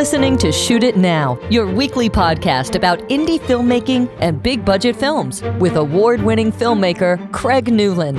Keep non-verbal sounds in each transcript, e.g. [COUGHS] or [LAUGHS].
listening to Shoot It Now, your weekly podcast about indie filmmaking and big budget films with award winning filmmaker Craig Newland.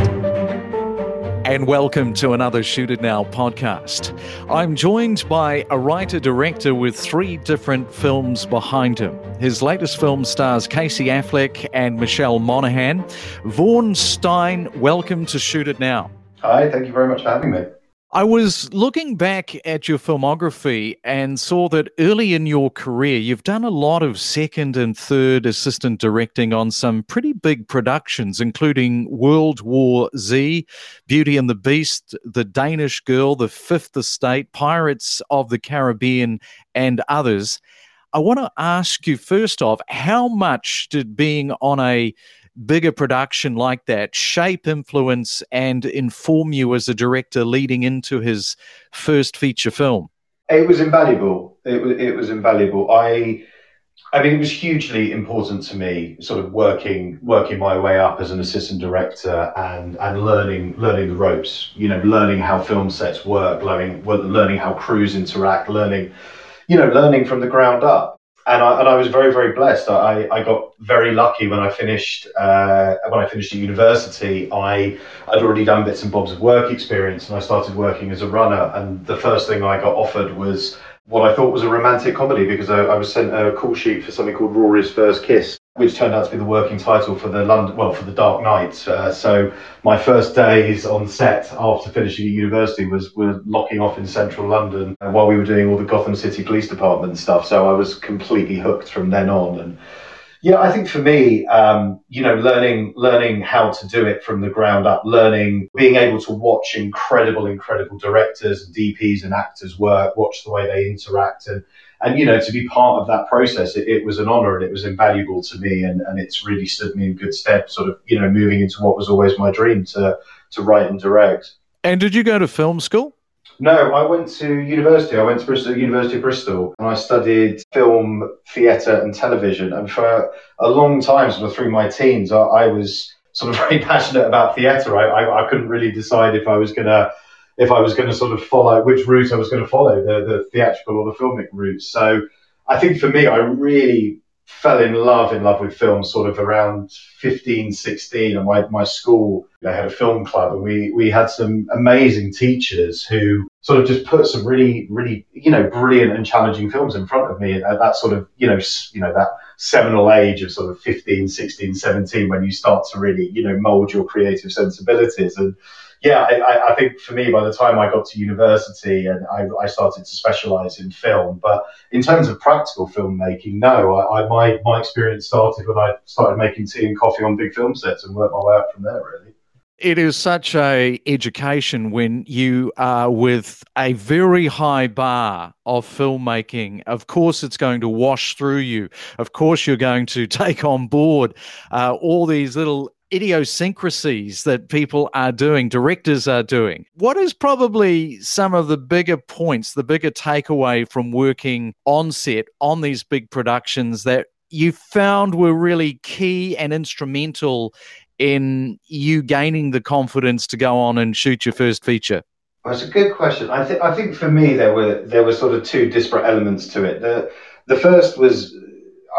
And welcome to another Shoot It Now podcast. I'm joined by a writer director with three different films behind him. His latest film stars Casey Affleck and Michelle Monaghan. Vaughn Stein, welcome to Shoot It Now. Hi, thank you very much for having me. I was looking back at your filmography and saw that early in your career, you've done a lot of second and third assistant directing on some pretty big productions, including World War Z, Beauty and the Beast, The Danish Girl, The Fifth Estate, Pirates of the Caribbean, and others. I want to ask you first off, how much did being on a bigger production like that shape, influence, and inform you as a director leading into his first feature film? It was invaluable. It was, it was invaluable. I, I mean, it was hugely important to me, sort of working working my way up as an assistant director and and learning learning the ropes. You know, learning how film sets work, learning learning how crews interact, learning, you know, learning from the ground up and I, and I was very very blessed. I, I got very lucky when I finished uh, when I finished at university. I I'd already done bits and bobs of work experience, and I started working as a runner. And the first thing I got offered was what I thought was a romantic comedy because I, I was sent a call sheet for something called Rory's First Kiss, which turned out to be the working title for the London, well, for the Dark Knight. Uh, so my first days on set after finishing university was were locking off in central London while we were doing all the Gotham City Police Department stuff. So I was completely hooked from then on and yeah, I think for me, um, you know, learning learning how to do it from the ground up, learning, being able to watch incredible, incredible directors and DPs and actors work, watch the way they interact, and and you know, to be part of that process, it, it was an honour and it was invaluable to me, and and it's really stood me in good stead, sort of, you know, moving into what was always my dream to to write and direct. And did you go to film school? No, I went to university. I went to Bristol, University of Bristol, and I studied film, theatre, and television. And for a long time, sort of through my teens, I, I was sort of [LAUGHS] very passionate about theatre. I, I, I, couldn't really decide if I was gonna if I was going to sort of follow which route I was going to follow, the, the theatrical or the filmic route. So I think for me, I really fell in love in love with film sort of around 15 16 and my, my school they had a film club and we we had some amazing teachers who sort of just put some really really you know brilliant and challenging films in front of me at that sort of you know you know that seminal age of sort of 15 16 17 when you start to really you know mold your creative sensibilities and yeah, I, I, think for me, by the time I got to university and I, I started to specialize in film, but in terms of practical filmmaking, no, I, my, my experience started when I started making tea and coffee on big film sets and worked my way up from there, really. It is such a education when you are with a very high bar of filmmaking. Of course, it's going to wash through you. Of course, you're going to [LAUGHS] take on board uh, all these little idiosyncrasies that people are doing, directors are doing. What is probably some of the bigger points, the bigger takeaway from working on set on these big productions that you found were really key and instrumental in you gaining the confidence to go on and shoot your first feature? That's a good question. I think I think for me there were there were sort of two disparate elements to it. The the first was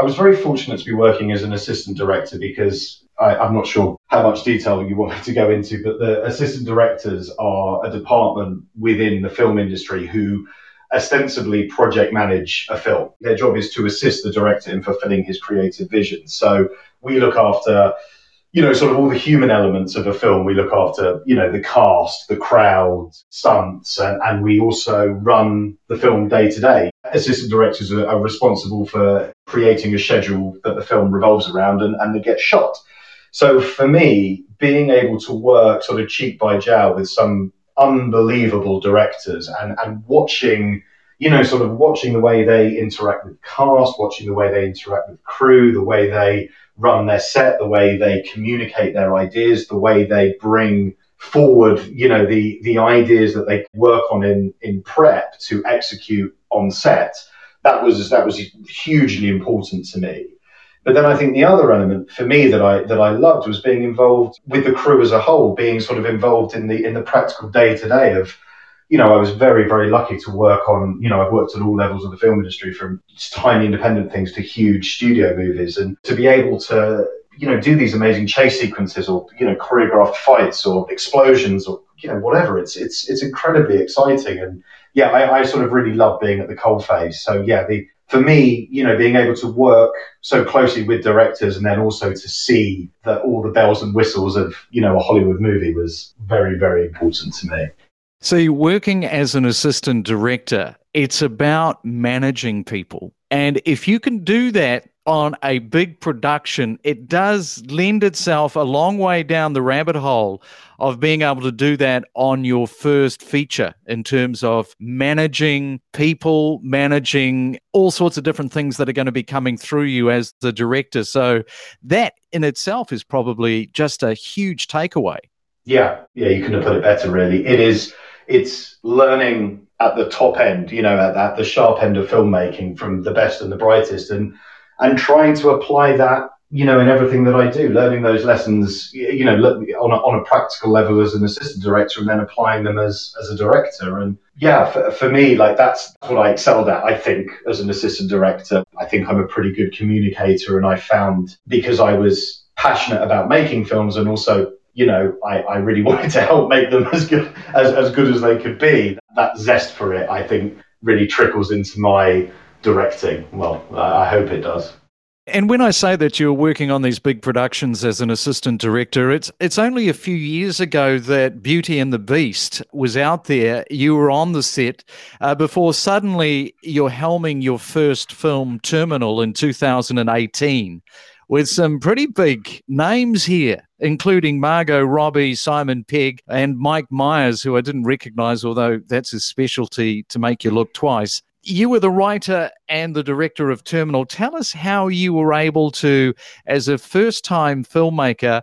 I was very fortunate to be working as an assistant director because I, am not sure how much detail you want me to go into, but the assistant directors are a department within the film industry who ostensibly project manage a film. Their job is to assist the director in fulfilling his creative vision. So we look after, you know, sort of all the human elements of a film. We look after, you know, the cast, the crowd, stunts, and, and we also run the film day to day. Assistant directors are, are responsible for creating a schedule that the film revolves around and, and that gets shot. So for me, being able to work sort of cheek by jowl with some unbelievable directors and, and watching, you know, sort of watching the way they interact with cast, watching the way they interact with crew, the way they run their set, the way they communicate their ideas, the way they bring forward, you know, the the ideas that they work on in in prep to execute on set. That was that was hugely important to me. But then I think the other element for me that I that I loved was being involved with the crew as a whole, being sort of involved in the in the practical day to day of, you know, I was very, very lucky to work on, you know, I've worked at all levels of the film industry from tiny independent things to huge studio movies. And to be able to, you know, do these amazing chase sequences or, you know, choreographed fights or explosions or, you know, whatever, it's, it's, it's incredibly exciting. And yeah, I, I sort of really love being at the coalface. So yeah, the, for me, you know, being able to work so closely with directors and then also to see that all the bells and whistles of, you know, a Hollywood movie was very, very important to me. So, working as an assistant director, it's about managing people. And if you can do that on a big production, it does lend itself a long way down the rabbit hole of being able to do that on your first feature in terms of managing people, managing all sorts of different things that are going to be coming through you as the director. So, that in itself is probably just a huge takeaway. Yeah, yeah, you couldn't put it better, really. It is it's learning at the top end, you know, at, at the sharp end of filmmaking from the best and the brightest, and and trying to apply that, you know, in everything that I do, learning those lessons, you know, on a, on a practical level as an assistant director, and then applying them as as a director. And yeah, for, for me, like that's what I excelled at. I think as an assistant director, I think I'm a pretty good communicator, and I found because I was passionate about making films and also you know, I, I really [LAUGHS] wanted to help make them as good as, as good as they could be. That zest for it, I think, really trickles into my directing. Well, I hope it does. And when I say that you're working on these big productions as an assistant director, it's it's only a few years ago that Beauty and the Beast was out there. You were on the set uh, before suddenly you're helming your first film, Terminal, in 2018 with some pretty big names here, including Margot Robbie, Simon Pegg, and Mike Myers, who I didn't recognize, although that's his specialty to make you look twice. You were the writer and the director of Terminal. Tell us how you were able to, as a first time filmmaker,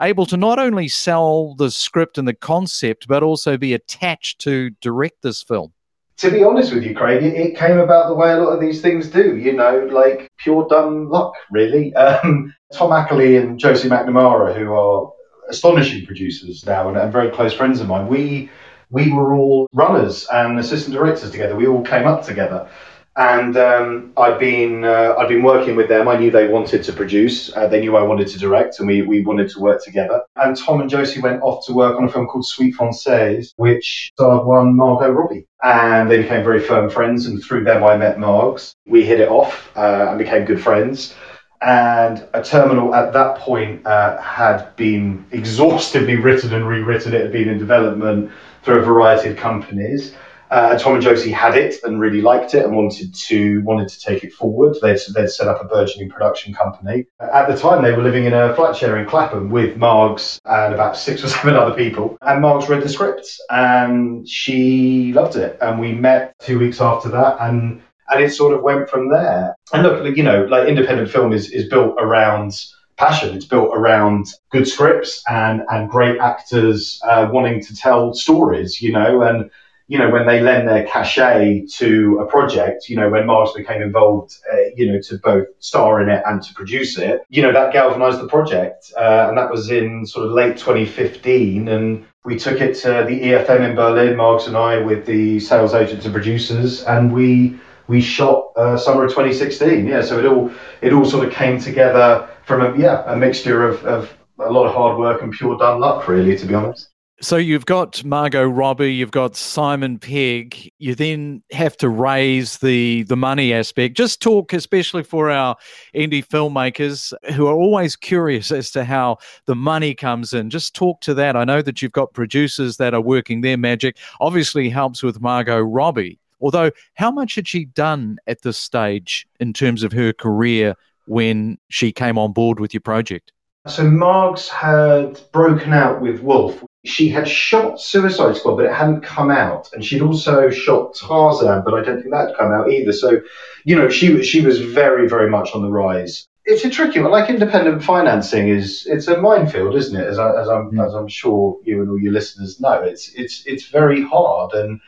able to not only sell the script and the concept, but also be attached to direct this film to be honest with you, Craig, it, it, came about the way a lot of these things do, you know, like pure dumb luck, really. [LAUGHS] Um, Tom Ackerley and Josie McNamara, who are astonishing producers now and, and, very close friends of mine, we we were all runners and assistant directors together. We all came up together and um, I'd been uh, I'd been working with them. I knew they wanted to produce. Uh, they knew I wanted to direct, and we, we wanted to work together. And Tom and Josie went off to work on a film called Suite Française, which starred one Margot Robbie. And they became very firm friends, and through them I met Margs. We hit it off uh, and became good friends. And a terminal at that point uh, had been exhaustively [LAUGHS] written and rewritten. It had been in development through a variety of companies. Uh, Tom and Josie had it and really liked it and wanted to wanted to take it forward. They'd, they'd set up a burgeoning production company. At the time, they were living in a flat share in Clapham with Margs and about six or seven other people. And Margs read the script and she loved it. And we met two weeks after that and and it sort of went from there. And look, you know, like independent film is, is built around passion. It's built around good scripts and and great actors uh, wanting to tell stories, you know, and you know, when they lend their cachet to a project, you know, when Margs became involved, uh, you know, to both star in it and to produce it, you know, that galvanized the project. Uh, and that was in sort of late 2015. And we took it to the EFM in Berlin, Margs and I, with the sales agents and producers, and we we shot uh, summer of 2016. Yeah, so it all it all sort of came together from a yeah a mixture of, of a lot of hard work and pure dumb luck, really, to be honest. So you've got Margot Robbie, you've got Simon Pegg. You then have to raise the the money aspect. Just talk, especially for our indie filmmakers who are always curious as to how the money comes in. Just talk to that. I know that you've got producers that are working their magic. Obviously, helps with Margot Robbie. Although, how much had she done at this stage in terms of her career when she came on board with your project? So Margs had broken out with Wolf. She had shot Suicide Squad, but it hadn't come out, and she'd also shot Tarzan, but I don't think that had come out either. So, you know, she she was very very much on the rise. It's a tricky one. Like independent financing is it's a minefield, isn't it? As, I, as I'm mm. as I'm sure you and all your listeners know, it's it's it's very hard and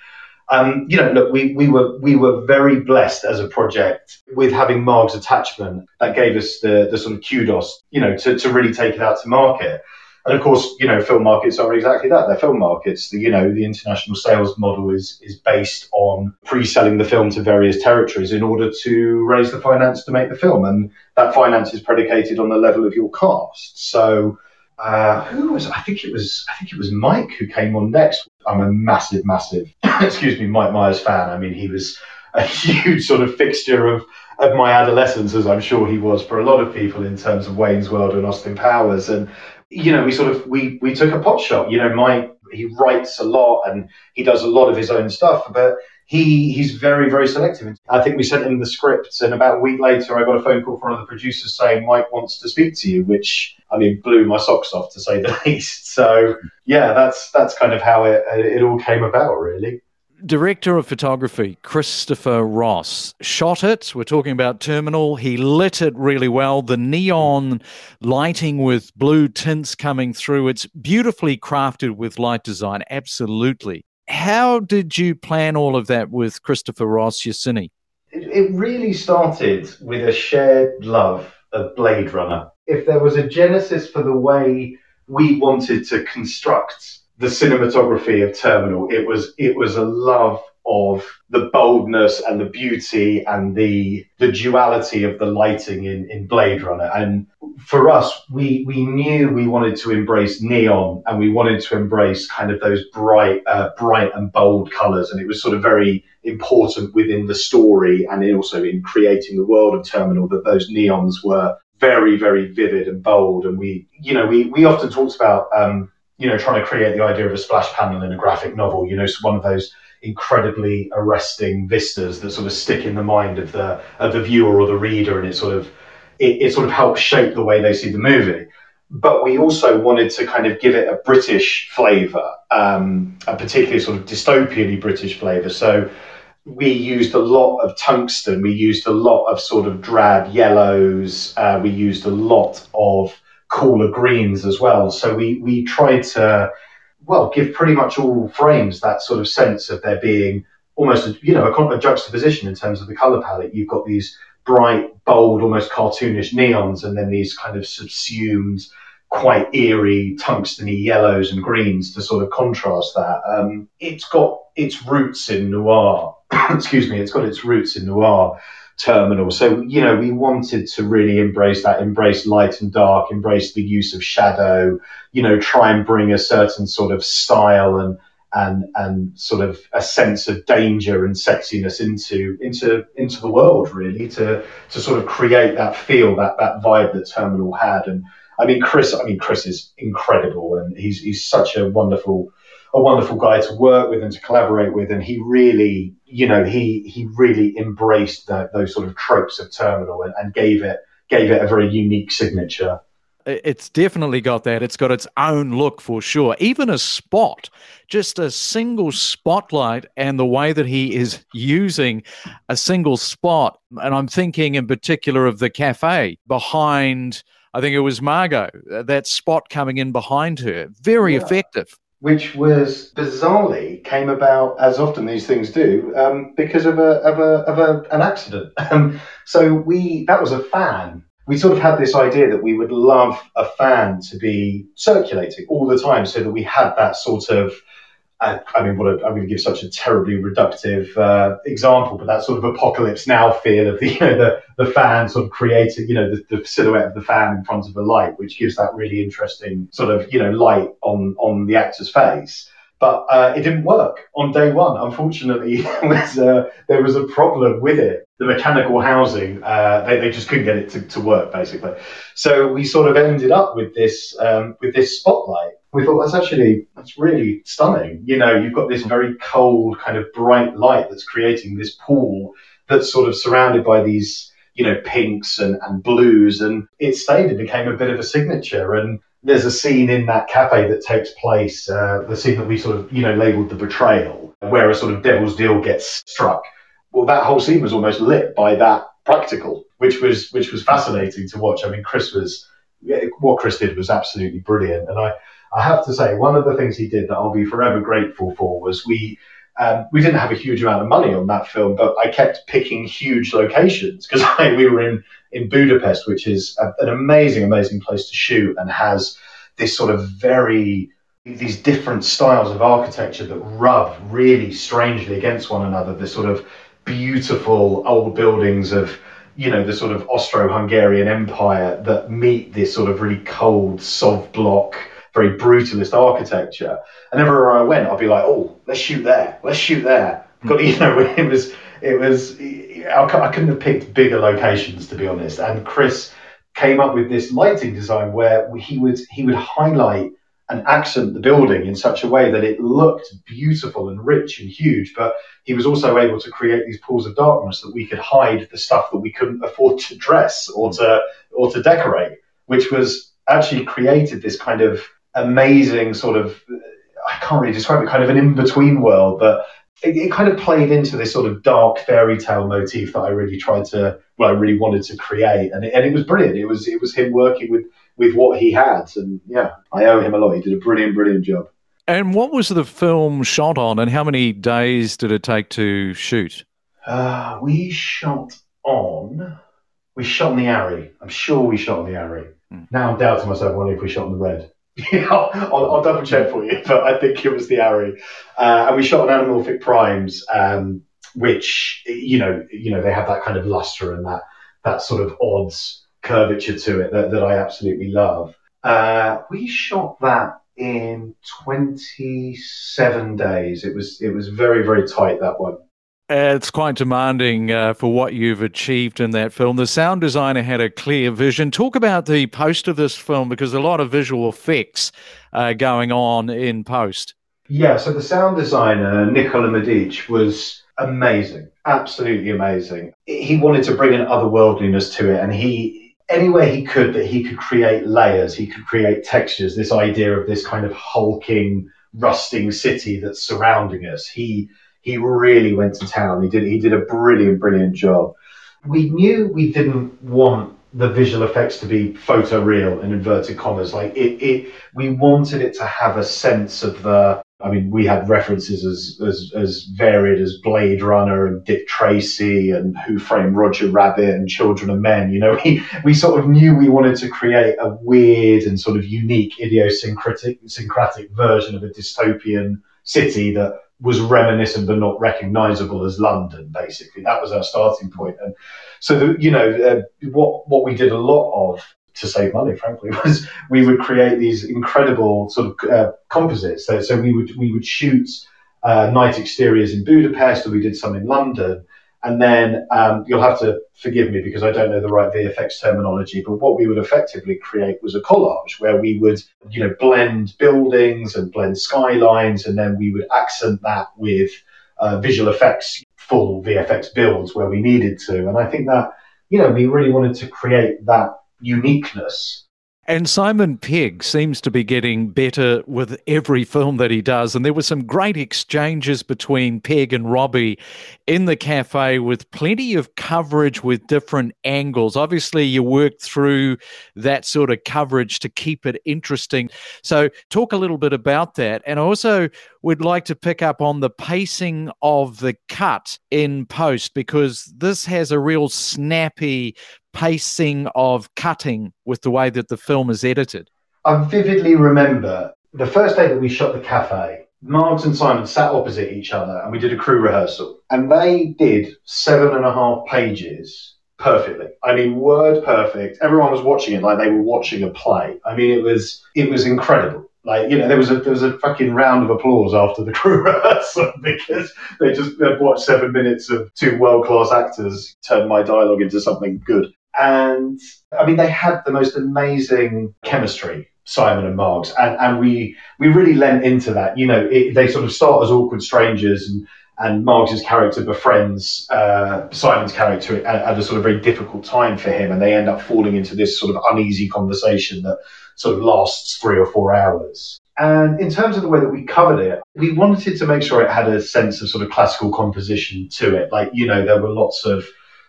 um, you know, look, we, we were we were very blessed as a project with having Marg's attachment that gave us the the sort of kudos, you know, to, to really take it out to market. And of course, you know, film markets are exactly that. They're film markets. The, you know, the international sales model is is based on pre-selling the film to various territories in order to raise the finance to make the film, and that finance is predicated on the level of your cast. So. Uh, who was I think it was I think it was Mike who came on next. I'm a massive, massive [COUGHS] excuse me, Mike Myers fan. I mean, he was a [LAUGHS] huge sort of fixture of of my adolescence, as I'm sure he was for a lot of people in terms of Wayne's World and Austin Powers. And you know, we sort of we we took a pot shot. You know, my he writes a lot and he does a lot of his own stuff, but he he's very very selective. I think we sent him the scripts, and about a week later, I got a phone call from one of the producers saying Mike wants to speak to you, which I mean blew my socks off to say the [LAUGHS] least. So yeah, that's that's kind of how it it all came about, really director of photography, Christopher Ross, shot it. We're talking about Terminal. He lit it really well. The neon lighting with blue tints coming through. It's beautifully crafted with light design. Absolutely. How did you plan all of that with Christopher Ross? It, it really started with a shared love of Blade Runner. If there was a genesis for the way we wanted to construct the cinematography of Terminal. It was it was a love of the boldness and the beauty and the the duality of the lighting in, in Blade Runner. And for us, we we knew we wanted to embrace neon and we wanted to embrace kind of those bright uh, bright and bold colors. And it was sort of very important within the story and also in creating the world of Terminal that those neons were very very vivid and bold. And we you know we we often talked about. Um, you know, trying to create the idea of a splash panel in a graphic novel, you know, so one of those incredibly arresting vistas that sort of stick in the mind of the of the viewer or the reader, and it sort of it, it sort of helps shape the way they see the movie. But we also wanted to kind of give it a British flavour, um, a particularly sort of dystopianly British flavour. So we used a lot of tungsten. We used a lot of sort of drab yellows. Uh, we used a lot of cooler greens as well. So we we tried to well give pretty much all frames that sort of sense of there being almost a, you know a, a juxtaposition in terms of the color palette. You've got these bright, bold, almost cartoonish neons, and then these kind of subsumed, quite eerie, tungsteny yellows and greens to sort of contrast that. Um, it's got its roots in noir. [COUGHS] Excuse me, it's got its roots in noir terminal. So, you know, we wanted to really embrace that, embrace light and dark, embrace the use of shadow, you know, try and bring a certain sort of style and and and sort of a sense of danger and sexiness into into into the world really to to sort of create that feel that that vibe that terminal had and i mean chris i mean chris is incredible and he's he's such a wonderful a wonderful guy to work with and to collaborate with. And he really, you know, he he really embraced the, those sort of tropes of Terminal and, and gave it gave it a very unique signature. It's definitely got that. It's got its own look for sure. Even a spot, just a single spotlight, and the way that he is using a single spot. And I'm thinking in particular of the cafe behind, I think it was Margot, that spot coming in behind her. Very yeah. effective which was bizarrely came about as often these things do um, because of a of a of a, an accident. [LAUGHS] Um, so we that was a fan. We sort of had this idea that we would love a fan to be circulating all the time, so that we had that sort of I, I mean, what a, I'm going to give such a terribly reductive uh, example, but that sort of apocalypse now feel of the you know, the, the fan sort of created, you know, the, the, silhouette of the fan in front of a light, which gives that really interesting sort of you know light on on the actor's face. But uh, it didn't work on day one. Unfortunately, [LAUGHS] was, uh, there was a problem with it. The mechanical housing, uh, they, they just couldn't get it to, to work, basically. So we sort of ended up with this um, with this spotlight we thought that's actually that's really stunning. You know, you've got this very cold, kind of bright light that's creating this pool that's sort of surrounded by these, you know, pinks and, and blues, and it stayed. It became a bit of a signature. And there's a scene in that cafe that takes place, uh, the scene that we sort of, you know, labelled the betrayal, where a sort of devil's deal gets struck. Well, that whole scene was almost lit by that practical, which was which was fascinating to watch. I mean, Chris was what Chris did was absolutely brilliant, and I I have to say, one of the things he did that I'll be forever grateful for was we um, we didn't have a huge amount of money on that film, but I kept picking huge locations because [LAUGHS] we were in in Budapest, which is a, an amazing, amazing place to shoot and has this sort of very these different styles of architecture that rub really strangely against one another. The sort of beautiful old buildings of you know the sort of Austro-Hungarian Empire that meet this sort of really cold, soft block, very brutalist architecture. And everywhere I went, I'd be like, "Oh, let's shoot there. Let's shoot there." Hmm. But you know, [LAUGHS] it was it was I couldn't have picked bigger locations to be honest. And Chris came up with this lighting design where he would he would highlight and accent the building in such a way that it looked beautiful and rich and huge, but he was also able to create these pools of darkness that we could hide the stuff that we couldn't afford to dress or hmm. to or to decorate, which was actually created this kind of amazing sort of I can't really describe it, kind of an in-between world, but it, it, kind of played into this sort of dark fairy tale motif that I really tried to, well, I really wanted to create, and it, and it was brilliant. It was it was him working with with what he had, and yeah, I owe him a lot. He did a brilliant, brilliant job. And what was the film shot on, and how many days did it take to shoot? Uh, we shot on. We shot on the Arri. I'm sure we shot on the Arri. Hmm. Now I'm doubting myself, wondering if we shot on the Red. [LAUGHS] I'll, I'll, double check for you, but I think it was the Arri. Uh, and we shot on anamorphic primes, um, which you know, you know, they have that kind of luster and that that sort of odds curvature to it that, that I absolutely love. Uh, we shot that in 27 days. It was it was very very tight that one. It's quite demanding uh, for what you've achieved in that film. The sound designer had a clear vision. Talk about the post of this film because a lot of visual effects uh, going on in post. Yeah, so the sound designer, Nicola Medic, was amazing, absolutely amazing. He wanted to bring an otherworldliness to it, and he, anywhere he could, that he could create layers, he could create textures, this idea of this kind of hulking, rusting city that's surrounding us. He he really went to town. He did he did a brilliant, brilliant job. We knew we didn't want the visual effects to be photo real in inverted commas. Like it, it we wanted it to have a sense of the I mean, we had references as, as, as varied as Blade Runner and Dick Tracy and Who Framed Roger Rabbit and Children of Men. You know, [LAUGHS] we, we sort of knew we wanted to create a weird and sort of unique idiosyncratic syncratic version of a dystopian city that was reminiscent but not recognizable as London. Basically, that was our starting point. And so, the, you know, uh, what what we did a lot of to save money, frankly, [LAUGHS] was we would create these incredible sort of uh, composites. So, so we would we would shoot uh, night exteriors in Budapest, or we did some in London, and then um, you'll have to forgive me because I don't know the right VFX terminology, but what we would effectively create was a collage where we would, you know, blend buildings and blend skylines, and then we would accent that with uh, visual effects, full VFX builds where we needed to. And I think that, you know, we really wanted to create that uniqueness and Simon Pegg seems to be getting better with every film that he does. And there were some great exchanges between Pegg and Robbie in the cafe with plenty of coverage with different angles. Obviously, you work through that sort of coverage to keep it interesting. So, talk a little bit about that. And also, would like to pick up on the pacing of the cut in post because this has a real snappy pacing of cutting with the way that the film is edited? I vividly remember the first day that we shot the cafe. Margs and Simon sat opposite each other and we did a crew rehearsal. And they did seven and a half pages perfectly. I mean, word perfect. Everyone was watching it like they were watching a play. I mean, it was it was incredible. Like you know, there was a there was a fucking round of applause after the [LAUGHS] crew rehearsal because they just they'd watched seven minutes of two world class actors turn my dialogue into something good. And I mean, they had the most amazing chemistry, Simon and Margs, and, and we we really lent into that. You know, it, they sort of start as awkward strangers, and and Margs's character befriends uh, Simon's character at, at, a sort of very difficult time for him, and they end up falling into this sort of uneasy conversation that sort of lasts three or four hours. And in terms of the way that we covered it, we wanted to make sure it had a sense of sort of classical composition to it. Like, you know, there were lots of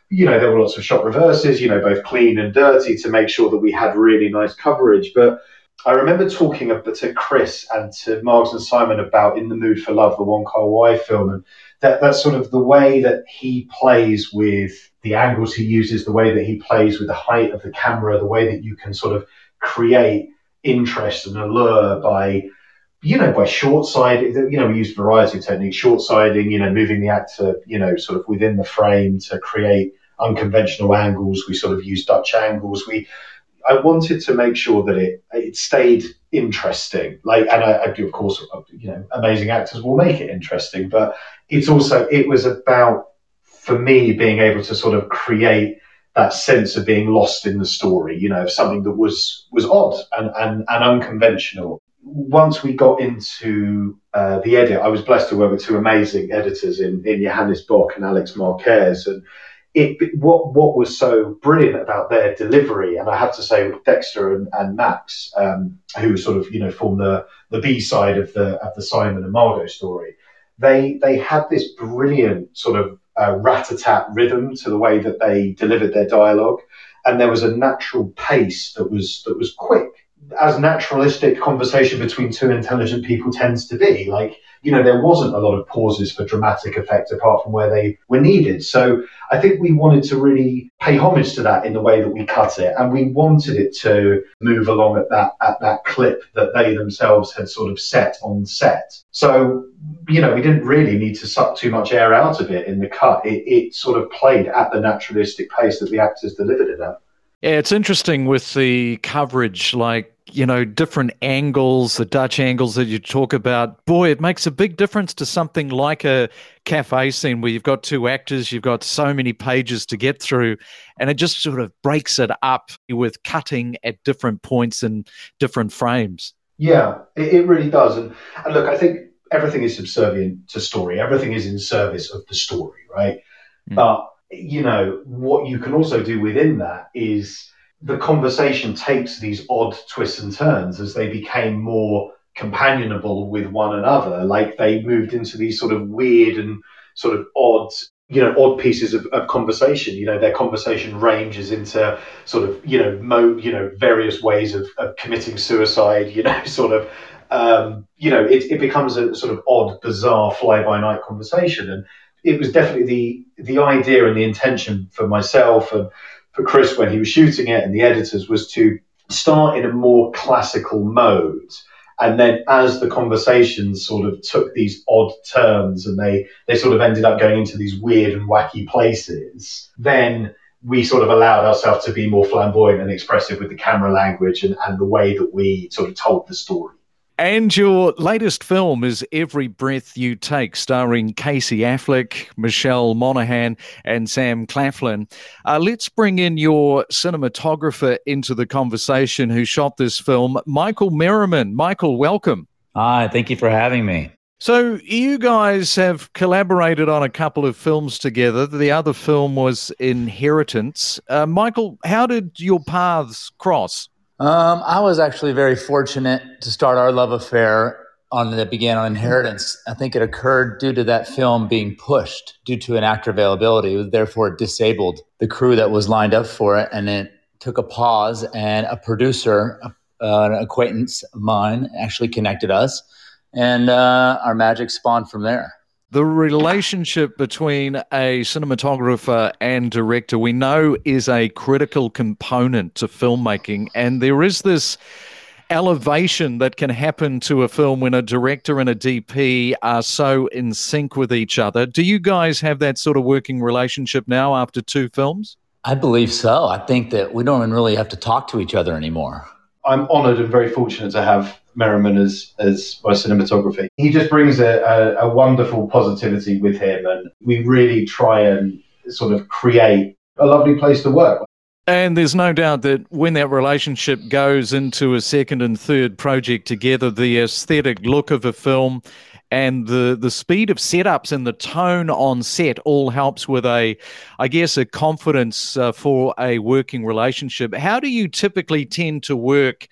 you know, there were lots of shot reverses, you know, both clean and dirty to make sure that we had really nice coverage. But I remember talking to Chris and to Margs and Simon about In the Mood for Love, the Wong Kar Wai film, and that that's sort of the way that he plays with the angles he uses, the way that he plays with the height of the camera, the way that you can sort of create interest and allure by you know, by short siding, you know, we use variety of techniques, short siding, you know, moving the actor, you know, sort of within the frame to create unconventional angles. We sort of use Dutch angles. We, I wanted to make sure that it it stayed interesting. Like, and I, I do, of course, you know, amazing actors will make it interesting, but it's also it was about for me being able to sort of create that sense of being lost in the story, you know, something that was was odd and, and, and unconventional once we got into uh, the edit, I was blessed to work with two amazing editors in, in Johannes Bock and Alex Marquez. And it, what what was so brilliant about their delivery, and I have to say, with Dexter and, and Max, um, who sort of you know form the the B side of the of the Simon and Margot story, they they had this brilliant sort of uh, rat a tat rhythm to the way that they delivered their dialogue, and there was a natural pace that was that was quick as naturalistic conversation between two intelligent people tends to be. Like, you know, there wasn't a lot of pauses for dramatic effect apart from where they were needed. So I think we wanted to really pay homage to that in the way that we cut it. And we wanted it to move along at that at that clip that they themselves had sort of set on set. So, you know, we didn't really need to suck too much air out of it in the cut. It, it sort of played at the naturalistic pace that the actors delivered it at. Yeah, it's interesting with the coverage, like you know, different angles, the Dutch angles that you talk about. Boy, it makes a big difference to something like a cafe scene where you've got two actors, you've got so many pages to get through, and it just sort of breaks it up with cutting at different points and different frames. Yeah, it, it really does. And, and look, I think everything is subservient to story, everything is in service of the story, right? Mm. But, you know, what you can also do within that is the conversation takes these odd twists and turns as they became more companionable with one another. Like they moved into these sort of weird and sort of odd, you know, odd pieces of, of conversation. You know, their conversation ranges into sort of, you know, mo, you know, various ways of, of committing suicide. You [LAUGHS] know, sort of, um, you know, it, it becomes a sort of odd, bizarre, fly by night conversation. And it was definitely the the idea and the intention for myself and for Chris when he was shooting it and the editors was to start in a more classical mode. And then as the conversations sort of took these odd turns and they, they sort of ended up going into these weird and wacky places, then we sort of allowed ourselves to be more flamboyant and expressive with the camera language and, and the way that we sort of told the story. And your latest film is Every Breath You Take, starring Casey Affleck, Michelle Monaghan, and Sam Claflin. Uh, let's bring in your cinematographer into the conversation who shot this film, Michael Merriman. Michael, welcome. Hi, thank you for having me. So, you guys have collaborated on a couple of films together. The other film was Inheritance. Uh, Michael, how did your paths cross? Um, I was actually very fortunate to start our love affair on that began on Inheritance. I think it occurred due to that film being pushed due to an actor availability. It therefore disabled the crew that was lined up for it, and it took a pause. And a producer, uh, an acquaintance of mine, actually connected us, and uh, our magic spawned from there the relationship between a cinematographer and director we know is a critical component to filmmaking and there is this elevation that can happen to a film when a director and a DP are so in sync with each other. Do you guys have that sort of working relationship now after two films? I believe so. I think that we don't even really have to talk to each other anymore. I'm honored and very fortunate to have Merriman as as my cinematography. He just brings a, a, a wonderful positivity with him, and we really try and sort of create a lovely place to work. And there's no doubt that when that relationship goes into a second and third project together, the aesthetic look of a film and the the speed of setups and the tone on set all helps with a i guess a confidence uh, for a working relationship how do you typically tend to work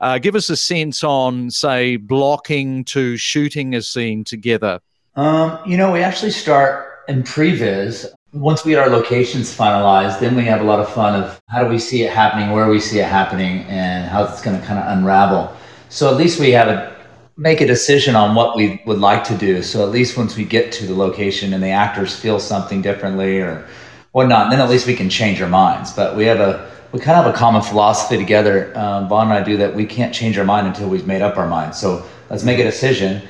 uh, give us a sense on, say, blocking to shooting a scene together. Um, you know, we actually start in previs. Once we get our locations finalized, then we have a lot of fun of how do we see it happening, where we see it happening, and how it's going to kind of unravel. So at least we have a make a decision on what we would like to do. So at least once we get to the location and the actors feel something differently or whatnot, then at least we can change our minds. But we have a we kind of have a common philosophy together. Um, Vaughn and I do that. We can't change our mind until we've made up our mind. So let's make a decision.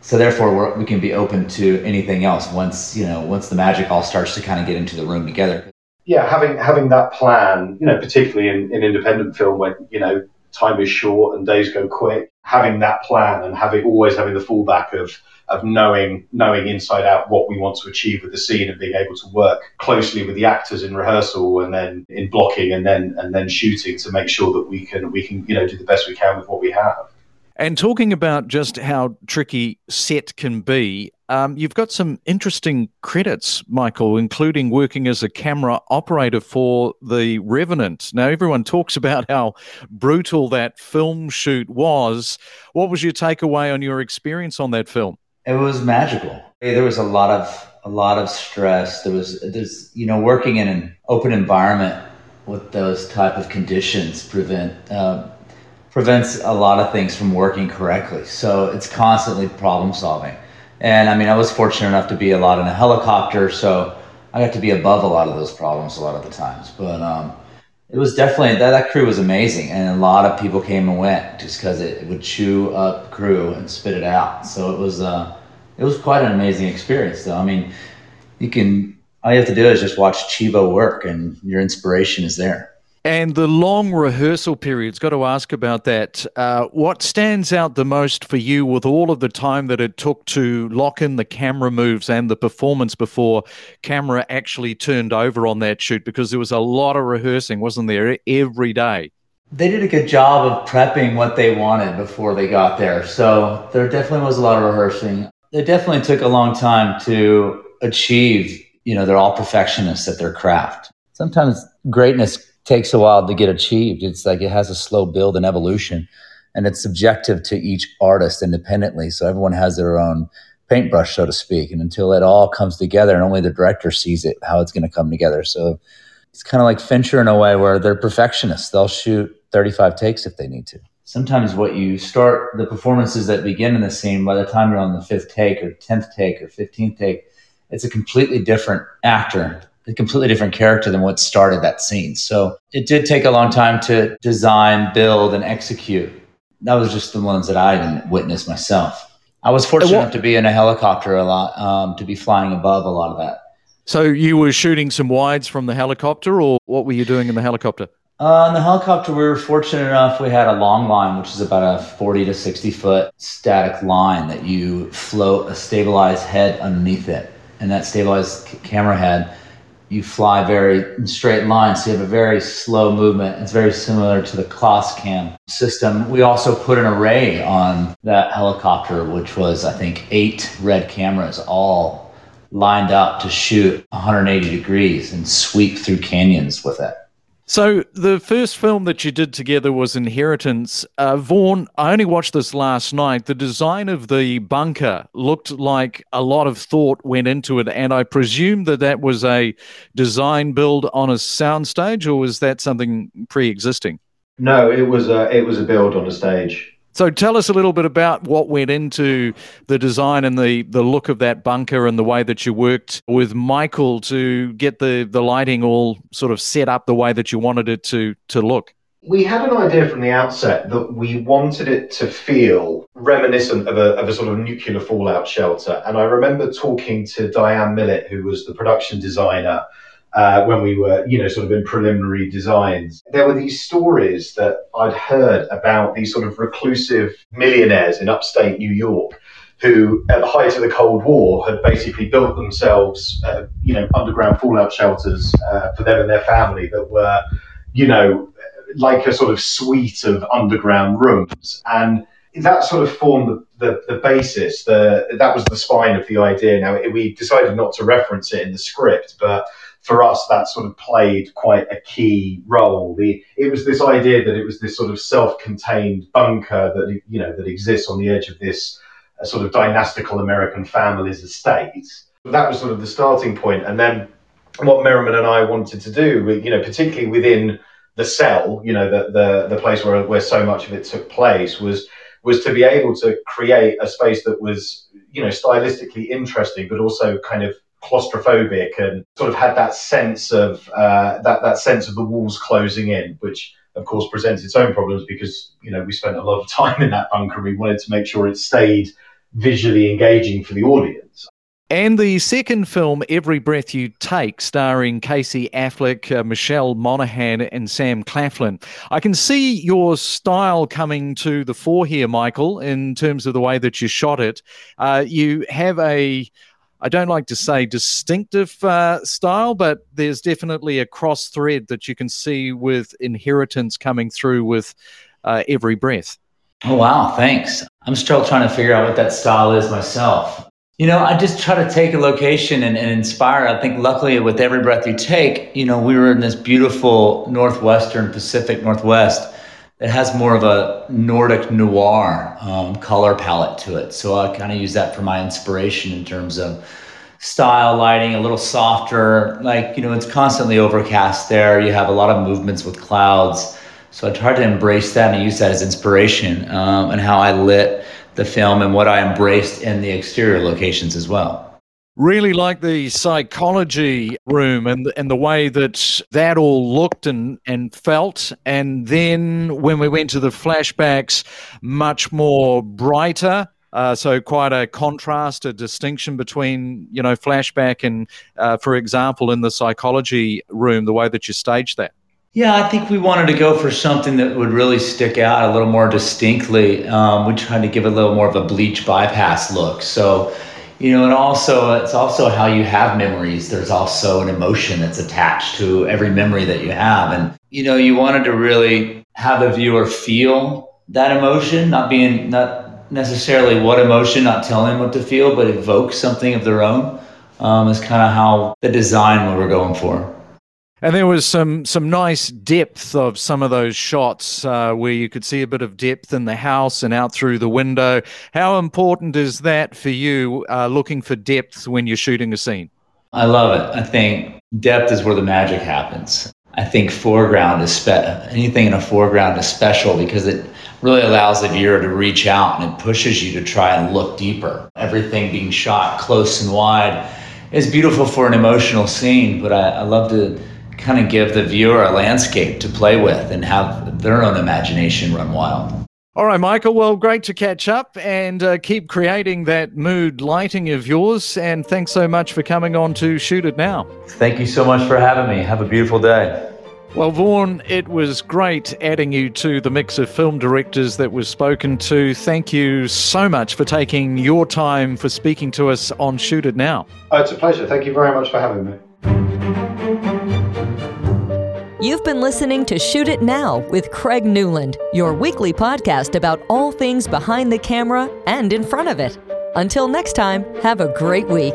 So therefore, we can be open to anything else once you know once the magic all starts to kind of get into the room together. Yeah, having having that plan, you know, particularly in, in independent film when you know time is short and days go quick. Having that plan and having always having the fallback of of knowing knowing inside out what we want to achieve with the scene and being able to work closely with the actors in rehearsal and then in blocking and then and then shooting to make sure that we can we can you know do the best we can with what we have. And talking about just how tricky set can be, um, you've got some interesting credits, Michael, including working as a camera operator for The Revenant. Now, everyone [LAUGHS] talks about how brutal that film shoot was. What was your takeaway on your experience on that film? It was magical. There was a lot of a lot of stress. There was there's you know working in an open environment with those type of conditions prevent uh, prevents a lot of things from working correctly. So it's constantly problem solving. And I mean, I was fortunate enough to be a lot in a helicopter, so I got to be above a lot of those problems a lot of the times. But um, it was definitely that, that crew was amazing, and a lot of people came and went just because it, it, would chew up crew and spit it out. So it was uh, it was quite an amazing experience, though. I mean, you can all you have to do is just watch Chivo work, and your inspiration is there. And the long rehearsal periods, got to ask about that. Uh, what stands out the most for you with all of the time that it took to lock in the camera moves and the performance before camera actually turned over on that shoot? Because there was a lot of rehearsing, wasn't there, every day? They did a good job of prepping what they wanted before they got there. So there definitely was a lot of rehearsing. It definitely took a long time to achieve, you know, they're all perfectionists at their craft. Sometimes greatness takes a while to get achieved. It's like it has a slow build and evolution, and it's subjective to each artist independently. So everyone has their own paintbrush, so to speak. And until it all comes together, and only the director sees it, how it's going to come together. So it's kind of like Fincher in a way where they're perfectionists. They'll shoot 35 takes if they need to. Sometimes what you start the performances that begin in the scene, by the time you're on the fifth take or 10th take or 15th take, it's a completely different actor a completely different character than what started that scene. So it did take a long time to design, build, and execute. That was just the ones that I didn't witness myself. I was fortunate enough to be in a helicopter a lot, um, to be flying above a lot of that. So you were shooting some wides from the helicopter, or what were you doing in the helicopter? Uh, in the helicopter, we were fortunate enough we had a long line, which is about a 40 to 60 foot static line that you float a stabilized head underneath it. And that stabilized camera head you fly very straight lines, so you have a very slow movement. It's very similar to the Cam system. We also put an array on that helicopter, which was, I think, eight red cameras all lined up to shoot 180 degrees and sweep through canyons with it. So the first film that you did together was Inheritance. Uh, Vaughn, I only watched this last night. The design of the bunker looked like a lot of thought went into it, and I presume that that was a design build on a soundstage, or was that something pre-existing? No, it was a, it was a build on a stage. So tell us a little bit about what went into the design and the, the look of that bunker and the way that you worked with Michael to get the, the lighting all sort of set up the way that you wanted it to, to look. We had an idea from the outset that we wanted it to feel reminiscent of a, of a sort of nuclear fallout shelter. And I remember talking to Diane Millett, who was the production designer uh, when we were, you know, sort of in preliminary designs. There were these stories that I'd heard about these sort of reclusive millionaires in upstate New York who, at the height of the Cold War, had basically built themselves, uh, you know, underground fallout shelters uh, for them and their family that were, you know, like a sort of suite of underground rooms. And that sort of formed the, the, the, basis. The, that was the spine of the idea. Now, we decided not to reference it in the script, but for us, that sort of played quite a key role. The it was this idea that it was this sort of self-contained bunker that you know that exists on the edge of this uh, sort of dynastical American family's estate. That was sort of the starting point. point, and then what Merriman and I wanted to do, you know, particularly within the cell, you know, the the, the place where where so much of it took place was was to be able to create a space that was you know stylistically interesting, but also kind of claustrophobic and sort of had that sense of uh, that that sense of the walls closing in, which of course presents its own problems because you know we spent a lot of [LAUGHS] time in that bunker. We wanted to make sure it stayed visually engaging for the audience. And the second film, Every Breath You Take, starring Casey Affleck, uh, Michelle Monaghan, and Sam Claflin. I can see your style coming to the fore here, Michael, in terms of the way that you shot it. Uh, you have a, I don't like to say distinctive uh, style, but there's definitely a cross thread that you can see with inheritance coming through with uh, Every Breath. Oh, wow. Thanks. I'm still trying to figure out what that style is myself. You know, I just try to take a location and, and, inspire. I think luckily with every breath you take, you know, we were in this beautiful northwestern Pacific Northwest that has more of a Nordic noir um, color palette to it. So I kind of use that for my inspiration in terms of style, lighting, a little softer. Like, you know, it's constantly overcast there. You have a lot of movements with clouds. So I tried to embrace that and use that as inspiration um, and how I lit the film and what I embraced in the exterior locations as well. Really like the psychology room and and the way that that all looked and and felt. And then when we went to the flashbacks, much more brighter. Uh, so quite a contrast, a distinction between you know flashback and, uh, for example, in the psychology room, the way that you staged that. Yeah, I think we wanted to go for something that would really stick out a little more distinctly. Um, we tried to give it a little more of a bleach bypass look. So, you know, and also it's also how you have memories. There's also an emotion that's attached to every memory that you have, and you know, you wanted to really have the viewer feel that emotion, not being not necessarily what emotion, not telling them what to feel, but evoke something of their own. Um, is kind of how the design we were going for. And there was some some nice depth of some of those shots uh, where you could see a bit of depth in the house and out through the window. How important is that for you, uh, looking for depth when you're shooting a scene? I love it. I think depth is where the magic happens. I think foreground is spe- anything in a foreground is special because it really allows the viewer to reach out and it pushes you to try and look deeper. Everything being shot close and wide is beautiful for an emotional scene, but I, I love to kind of give the viewer a landscape to play with and have their own imagination run wild. All right, Michael. Well, great to catch up and uh, keep creating that mood lighting of yours. And thanks so much for coming on to Shoot It Now. Thank you so much for having me. Have a beautiful day. Well, Vaughn, it was great adding you to the mix of film directors that was spoken to. Thank you so much for taking your time for speaking to us on Shoot It Now. Oh, it's a pleasure. Thank you very much for having me. You've been listening to Shoot It Now with Craig Newland, your weekly podcast about all things behind the camera and in front of it. Until next time, have a great week.